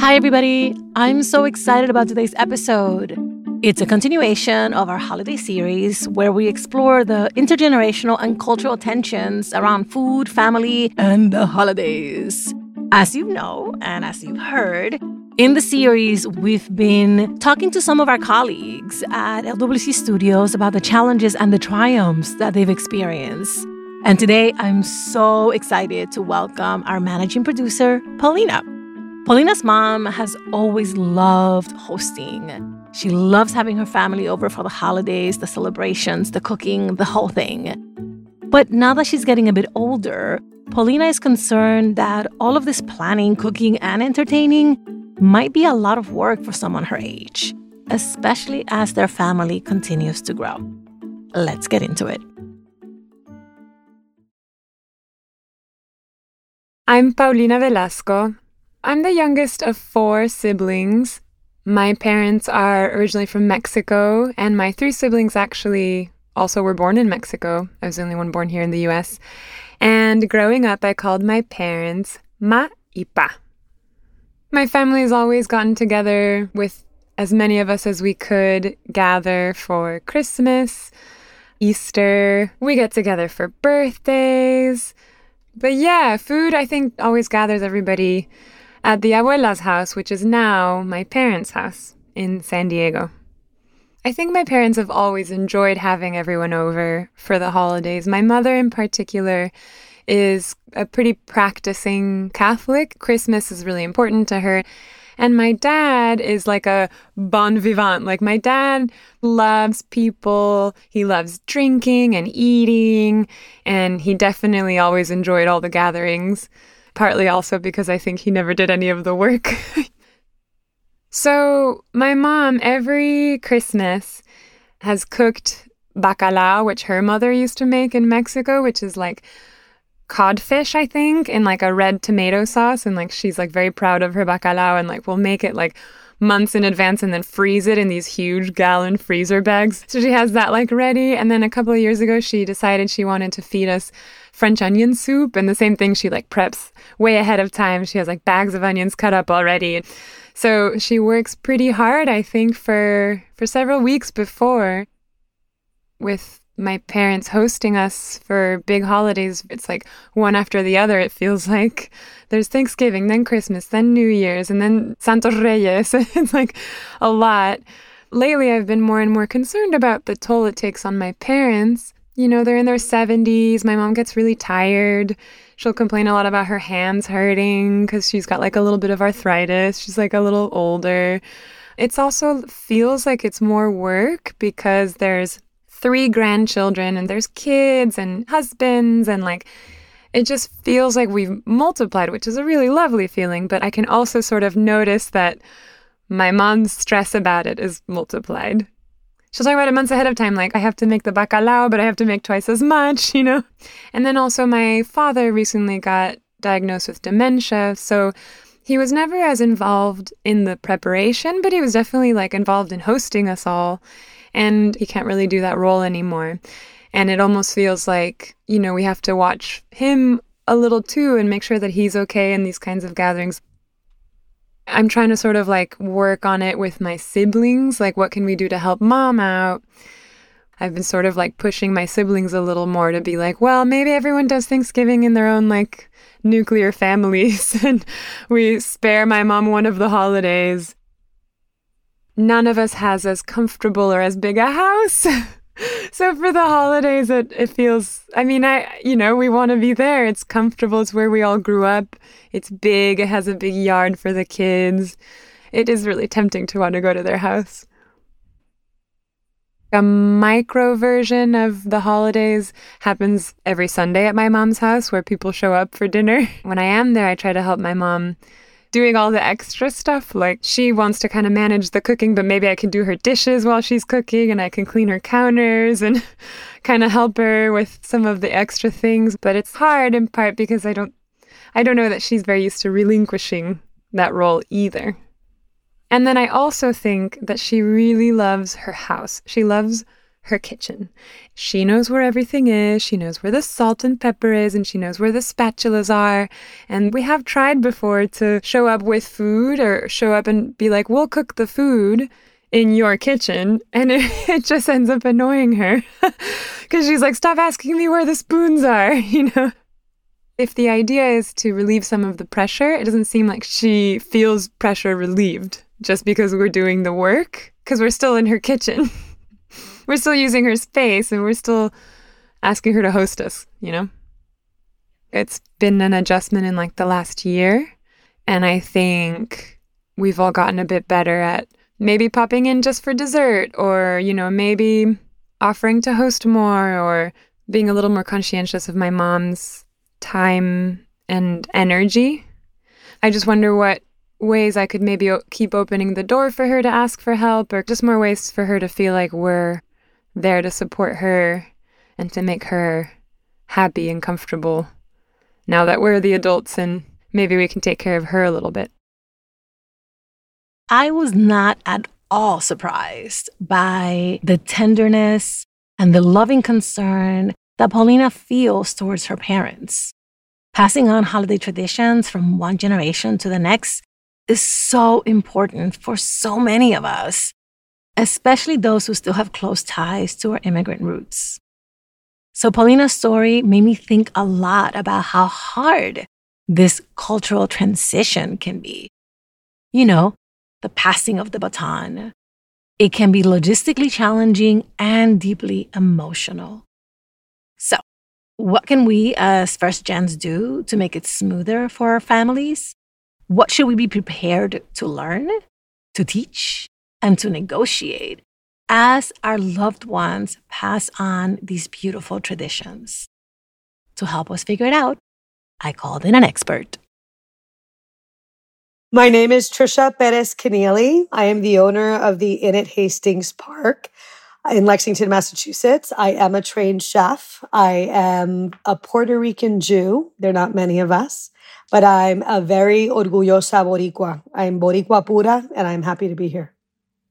Hi, everybody. I'm so excited about today's episode. It's a continuation of our holiday series where we explore the intergenerational and cultural tensions around food, family, and the holidays. As you know, and as you've heard, in the series, we've been talking to some of our colleagues at LWC Studios about the challenges and the triumphs that they've experienced. And today, I'm so excited to welcome our managing producer, Paulina. Paulina's mom has always loved hosting. She loves having her family over for the holidays, the celebrations, the cooking, the whole thing. But now that she's getting a bit older, Paulina is concerned that all of this planning, cooking, and entertaining might be a lot of work for someone her age, especially as their family continues to grow. Let's get into it. I'm Paulina Velasco. I'm the youngest of four siblings. My parents are originally from Mexico, and my three siblings actually also were born in Mexico. I was the only one born here in the US. And growing up, I called my parents Ma y Pa. My family has always gotten together with as many of us as we could gather for Christmas, Easter. We get together for birthdays. But yeah, food, I think, always gathers everybody at the abuela's house, which is now my parents' house in San Diego. I think my parents have always enjoyed having everyone over for the holidays. My mother, in particular, is a pretty practicing Catholic. Christmas is really important to her. And my dad is like a bon vivant. Like, my dad loves people, he loves drinking and eating, and he definitely always enjoyed all the gatherings partly also because I think he never did any of the work. so, my mom, every Christmas, has cooked bacalao, which her mother used to make in Mexico, which is like codfish, I think, in like a red tomato sauce. And like she's like very proud of her bacalao and like we'll make it like months in advance and then freeze it in these huge gallon freezer bags. So she has that like ready. And then a couple of years ago, she decided she wanted to feed us French onion soup. And the same thing, she like preps way ahead of time. She has like bags of onions cut up already. So she works pretty hard, I think, for for several weeks before with my parents hosting us for big holidays. It's like one after the other. It feels like there's Thanksgiving, then Christmas, then New Year's, and then Santos Reyes. it's like a lot. Lately, I've been more and more concerned about the toll it takes on my parents. You know, they're in their 70s. My mom gets really tired. She'll complain a lot about her hands hurting because she's got like a little bit of arthritis. She's like a little older. It's also feels like it's more work because there's three grandchildren and there's kids and husbands and like it just feels like we've multiplied, which is a really lovely feeling. But I can also sort of notice that my mom's stress about it is multiplied. She'll talk about it months ahead of time, like, I have to make the bacalao, but I have to make twice as much, you know? And then also, my father recently got diagnosed with dementia. So he was never as involved in the preparation, but he was definitely like involved in hosting us all and he can't really do that role anymore. And it almost feels like, you know, we have to watch him a little too and make sure that he's okay in these kinds of gatherings. I'm trying to sort of like work on it with my siblings. Like, what can we do to help mom out? I've been sort of like pushing my siblings a little more to be like, well, maybe everyone does Thanksgiving in their own like nuclear families and we spare my mom one of the holidays none of us has as comfortable or as big a house. so for the holidays it, it feels i mean i you know we want to be there. It's comfortable. It's where we all grew up. It's big. It has a big yard for the kids. It is really tempting to want to go to their house. A micro version of the holidays happens every sunday at my mom's house where people show up for dinner. When i am there i try to help my mom doing all the extra stuff. Like she wants to kind of manage the cooking, but maybe I can do her dishes while she's cooking and I can clean her counters and kind of help her with some of the extra things. But it's hard in part because I don't I don't know that she's very used to relinquishing that role either. And then I also think that she really loves her house. She loves her kitchen. She knows where everything is, she knows where the salt and pepper is, and she knows where the spatulas are. And we have tried before to show up with food or show up and be like, we'll cook the food in your kitchen. And it, it just ends up annoying her because she's like, stop asking me where the spoons are, you know? If the idea is to relieve some of the pressure, it doesn't seem like she feels pressure relieved just because we're doing the work, because we're still in her kitchen. we're still using her space and we're still asking her to host us, you know? It's been an adjustment in like the last year. And I think we've all gotten a bit better at maybe popping in just for dessert or, you know, maybe offering to host more or being a little more conscientious of my mom's time and energy. I just wonder what ways I could maybe keep opening the door for her to ask for help or just more ways for her to feel like we're there to support her and to make her happy and comfortable now that we're the adults and maybe we can take care of her a little bit. I was not at all surprised by the tenderness and the loving concern that Paulina feels towards her parents. Passing on holiday traditions from one generation to the next is so important for so many of us, especially those who still have close ties to our immigrant roots. So, Paulina's story made me think a lot about how hard this cultural transition can be. You know, the passing of the baton. It can be logistically challenging and deeply emotional. So, what can we as first gens do to make it smoother for our families? What should we be prepared to learn, to teach, and to negotiate as our loved ones pass on these beautiful traditions? To help us figure it out, I called in an expert. My name is Trisha Pérez Kennealy. I am the owner of the Inn at Hastings Park in Lexington, Massachusetts. I am a trained chef. I am a Puerto Rican Jew. There are not many of us, but I'm a very orgullosa Boricua. I'm Boricua pura, and I'm happy to be here.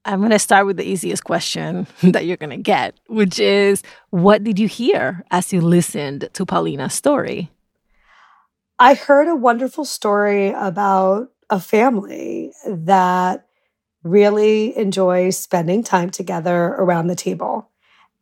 I'm going to start with the easiest question that you're going to get, which is what did you hear as you listened to Paulina's story? I heard a wonderful story about a family that really enjoys spending time together around the table.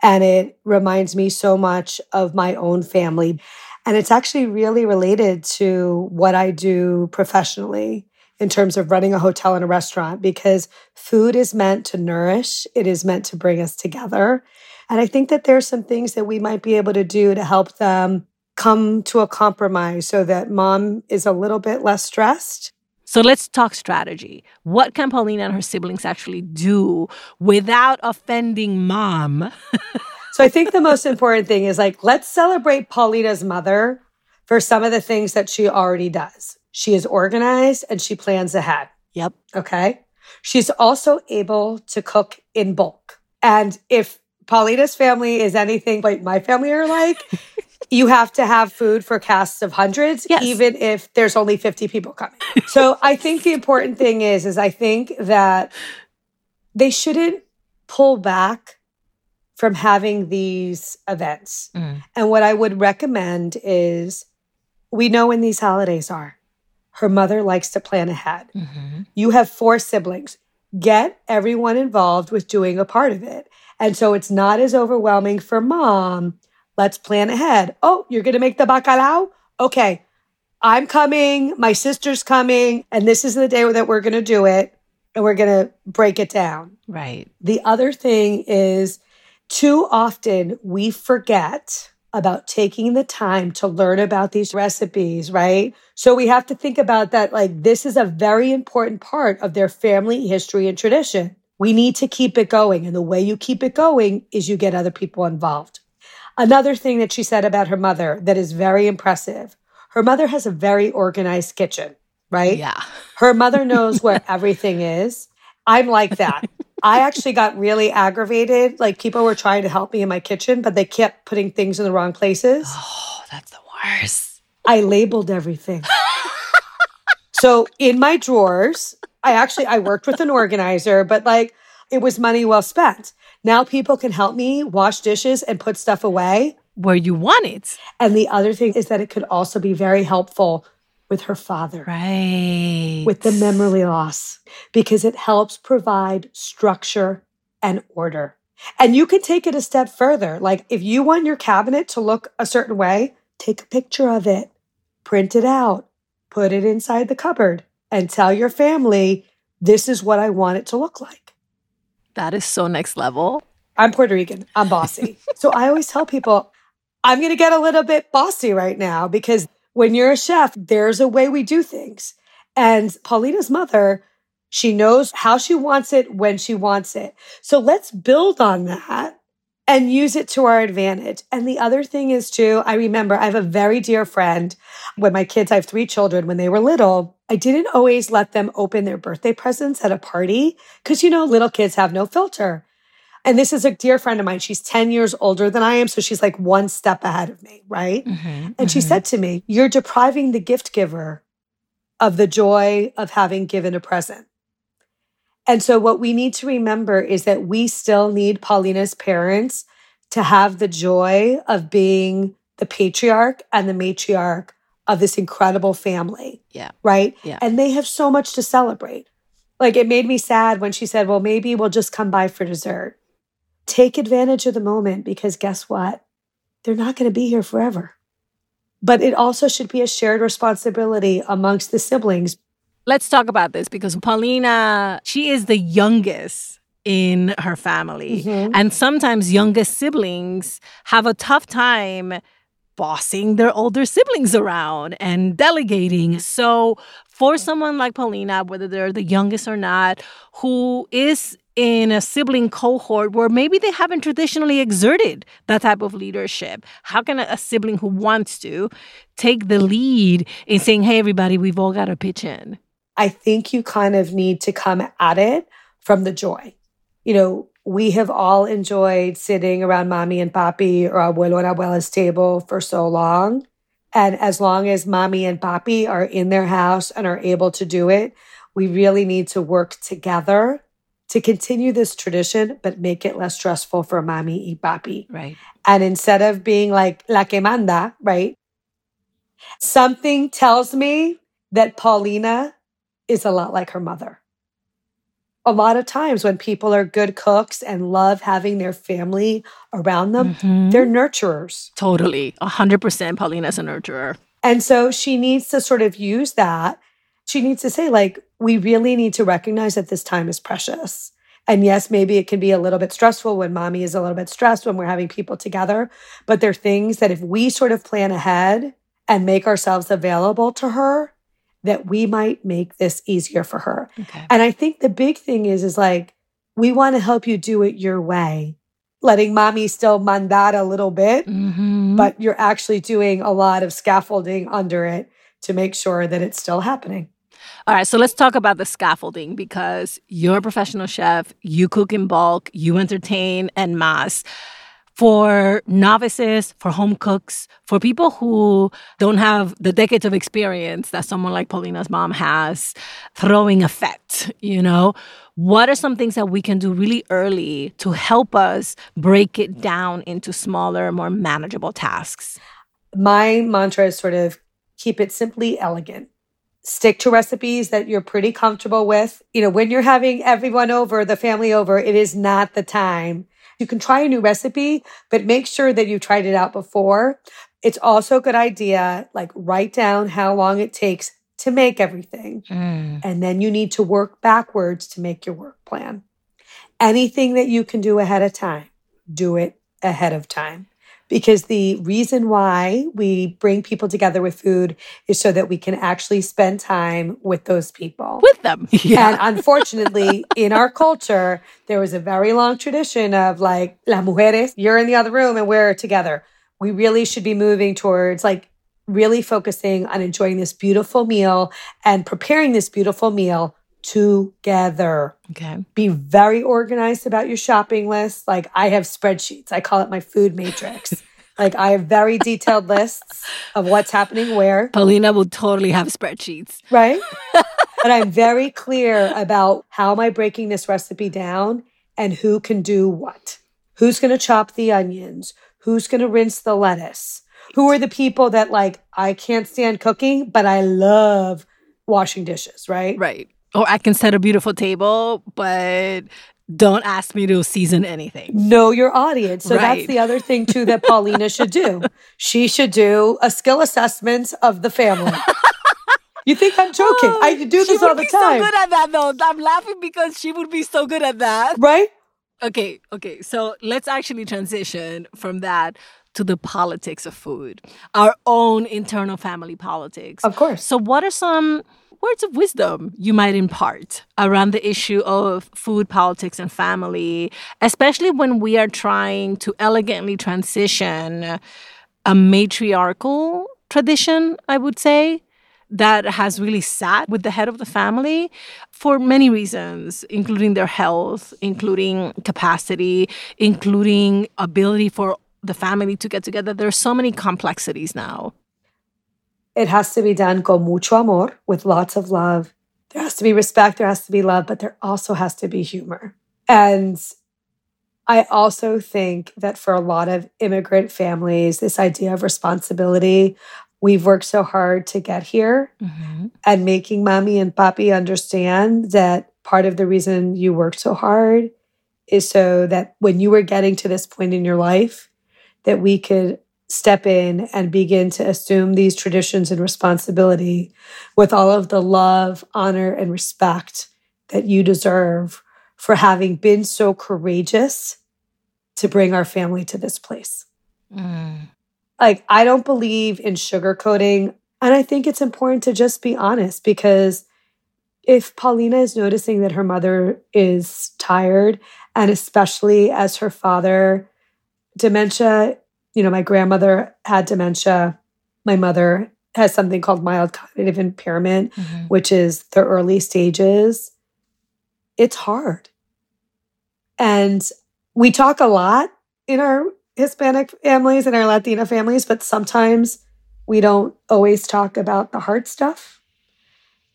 And it reminds me so much of my own family. And it's actually really related to what I do professionally in terms of running a hotel and a restaurant because food is meant to nourish, it is meant to bring us together. And I think that there's some things that we might be able to do to help them come to a compromise so that mom is a little bit less stressed so let's talk strategy. What can Paulina and her siblings actually do without offending mom? so I think the most important thing is like, let's celebrate Paulina's mother for some of the things that she already does. She is organized and she plans ahead. Yep. Okay. She's also able to cook in bulk. And if Paulina's family is anything like my family are like, you have to have food for casts of hundreds, yes. even if there's only 50 people coming. so I think the important thing is, is I think that they shouldn't pull back from having these events. Mm. And what I would recommend is we know when these holidays are. Her mother likes to plan ahead. Mm-hmm. You have four siblings. Get everyone involved with doing a part of it. And so it's not as overwhelming for mom Let's plan ahead. Oh, you're going to make the bacalao? Okay. I'm coming. My sister's coming. And this is the day that we're going to do it. And we're going to break it down. Right. The other thing is too often we forget about taking the time to learn about these recipes, right? So we have to think about that. Like, this is a very important part of their family history and tradition. We need to keep it going. And the way you keep it going is you get other people involved. Another thing that she said about her mother that is very impressive her mother has a very organized kitchen, right? Yeah. Her mother knows where everything is. I'm like that. I actually got really aggravated. Like people were trying to help me in my kitchen, but they kept putting things in the wrong places. Oh, that's the worst. I labeled everything. so in my drawers, I actually I worked with an organizer, but like it was money well spent. Now people can help me wash dishes and put stuff away where you want it. And the other thing is that it could also be very helpful with her father. Right. With the memory loss, because it helps provide structure and order. And you can take it a step further. Like if you want your cabinet to look a certain way, take a picture of it, print it out, put it inside the cupboard, and tell your family, this is what I want it to look like. That is so next level. I'm Puerto Rican. I'm bossy. so I always tell people, I'm going to get a little bit bossy right now because when you're a chef, there's a way we do things. And Paulina's mother, she knows how she wants it when she wants it. So let's build on that and use it to our advantage. And the other thing is too, I remember I have a very dear friend when my kids, I have three children, when they were little, I didn't always let them open their birthday presents at a party because, you know, little kids have no filter. And this is a dear friend of mine. She's 10 years older than I am. So she's like one step ahead of me, right? Mm-hmm, and mm-hmm. she said to me, You're depriving the gift giver of the joy of having given a present. And so, what we need to remember is that we still need Paulina's parents to have the joy of being the patriarch and the matriarch of this incredible family. Yeah. Right. Yeah. And they have so much to celebrate. Like it made me sad when she said, Well, maybe we'll just come by for dessert take advantage of the moment because guess what? They're not going to be here forever. But it also should be a shared responsibility amongst the siblings. Let's talk about this because Paulina, she is the youngest in her family. Mm-hmm. And sometimes youngest siblings have a tough time bossing their older siblings around and delegating. So, for someone like Paulina, whether they're the youngest or not, who is in a sibling cohort where maybe they haven't traditionally exerted that type of leadership? How can a, sibling who wants to take the lead in saying, hey, everybody, we've all got to pitch in? I think you kind of need to come at it from the joy. You know, we have all enjoyed sitting around mommy and papi or abuelo and abuela's table for so long. And as long as mommy and papi are in their house and are able to do it, we really need to work together to continue this tradition, but make it less stressful for mommy y papi. Right. And instead of being like la que manda, right? Something tells me that Paulina is a lot like her mother. A lot of times when people are good cooks and love having their family around them, mm-hmm. they're nurturers. Totally. 100% Paulina's a nurturer. And so she needs to sort of use that. She needs to say, like, we really need to recognize that this time is precious. And yes, maybe it can be a little bit stressful when mommy is a little bit stressed when we're having people together. But there are things that if we sort of plan ahead and make ourselves available to her, that we might make this easier for her. Okay. And I think the big thing is, is like, we want to help you do it your way, letting mommy still mandar a little bit, mm-hmm. but you're actually doing a lot of scaffolding under it to make sure that it's still happening. All right, so let's talk about the scaffolding because you're a professional chef, you cook in bulk, you entertain en masse. For novices, for home cooks, for people who don't have the decades of experience that someone like Paulina's mom has throwing effect, you know, what are some things that we can do really early to help us break it down into smaller, more manageable tasks? My mantra is sort of keep it simply elegant stick to recipes that you're pretty comfortable with. You know, when you're having everyone over, the family over, it is not the time. You can try a new recipe, but make sure that you've tried it out before. It's also a good idea, like write down how long it takes to make everything. Mm. And then you need to work backwards to make your work plan. Anything that you can do ahead of time, do it ahead of time because the reason why we bring people together with food is so that we can actually spend time with those people. With them. Yeah. And unfortunately, in our culture, there was a very long tradition of like, las mujeres, you're in the other room and we're together. We really should be moving towards like really focusing on enjoying this beautiful meal and preparing this beautiful meal together. Okay. Be very organized about your shopping list. Like I have spreadsheets. I call it my food matrix. like I have very detailed lists of what's happening where. Paulina will totally have spreadsheets. Right? and I'm very clear about how am I breaking this recipe down and who can do what. Who's going to chop the onions? Who's going to rinse the lettuce? Who are the people that like, I can't stand cooking, but I love washing dishes, right? Right. Or I can set a beautiful table, but don't ask me to season anything. Know your audience. So Right. that's the other thing too that Paulina should do. She should do a skill assessment of the family. you think I'm joking? Oh, I do Oh, She this would all the be time. so good at that, though. I'm laughing because she would be so good at that. right? Okay, okay. So let's actually transition from that to the politics of food, our own internal family politics. Of course. So, what are some words of wisdom you might impart around the issue of food politics and family, especially when we are trying to elegantly transition a matriarchal tradition, I would say, that has really sat with the head of the family for many reasons, including their health, including capacity, including ability for the family to get together. There's so many complexities now. It has to be done con mucho amor, with lots of love. There has to be respect, there has to be love, but there also has to be humor. And I also think that for a lot of immigrant families, this idea of responsibility, we've worked so hard to get here mm-hmm. and making mommy and papi understand that part of the reason you worked so hard is so that when you were getting to this point in your life that we could step in and begin to assume these traditions and responsibility with all of the love honor and respect that you deserve for having been so courageous to bring our family to this place Mm. like I don't believe in sugarcoating. And I think it's important to just be honest because if Paulina is noticing that her mother is tired, and especially as her father, dementia, you know, my grandmother had dementia. My mother has something called mild cognitive impairment, Mhm. which is the early stages. It's hard. And we talk a lot in our Hispanic families and our Latina families, but sometimes we don't always talk about the hard stuff.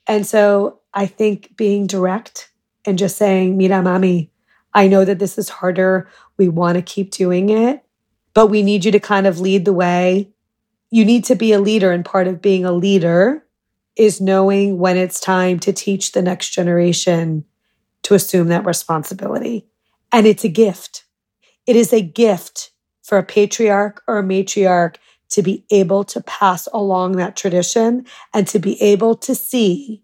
And so I think being direct and just saying, Mira, mami, I know that this is harder. We want to keep doing it, but we need you to kind of lead the way. You need to be a leader, and part of being a leader is knowing when it's time to teach the next generation to assume that responsibility. And it's a gift. It is a gift for a patriarch or a matriarch to be able to pass along that tradition and to be able to see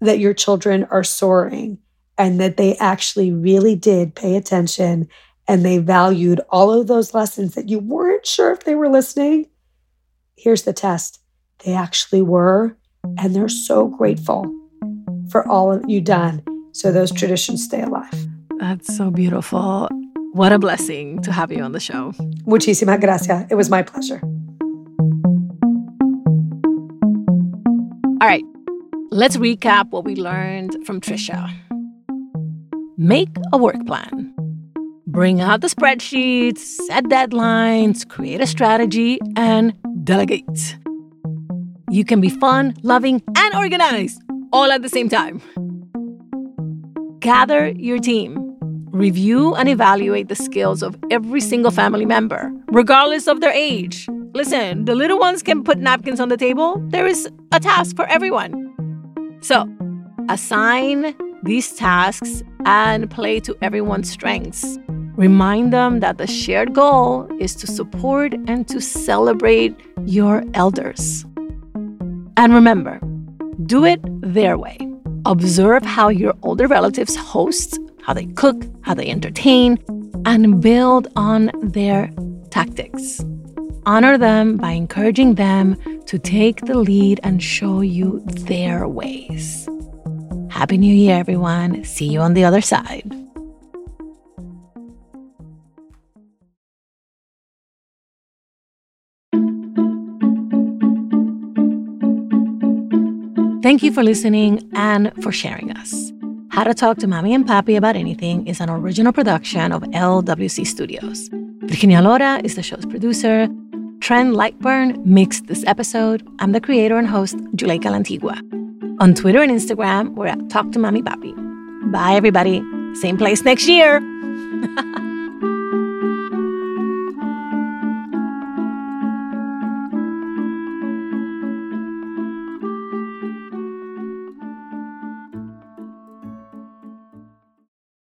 that your children are soaring and that they actually really did pay attention and they valued all of those lessons that you weren't sure if they were listening. Here's the test they actually were, and they're so grateful for all of you done so those traditions stay alive. That's so beautiful. What a blessing to have you on the show. Muchísimas gracias. It was my pleasure. All right, let's recap what we learned from Trisha. Make a work plan. Bring out the spreadsheets, set deadlines, create a strategy, and delegate. You can be fun, loving, and organized all at the same time. Gather your team. Review and evaluate the skills of every single family member, regardless of their age. Listen, the little ones can put napkins on the table. There is a task for everyone. So, assign these tasks and play to everyone's strengths. Remind them that the shared goal is to support and to celebrate your elders. And remember, do it their way. Observe how your older relatives host, how they cook, how they entertain, and build on their tactics. Honor them by encouraging them to take the lead and show you their ways. Happy New Year, everyone. See you on the other side. Thank you for listening and for sharing us. How to Talk to Mami and Papi About Anything is an original production of LWC Studios. Virginia Lora is the show's producer. Trent Lightburn mixed this episode. I'm the creator and host, Juleyka Lantigua. On Twitter and Instagram, we're at Talk to Mami Papi. Bye, everybody. Same place next year.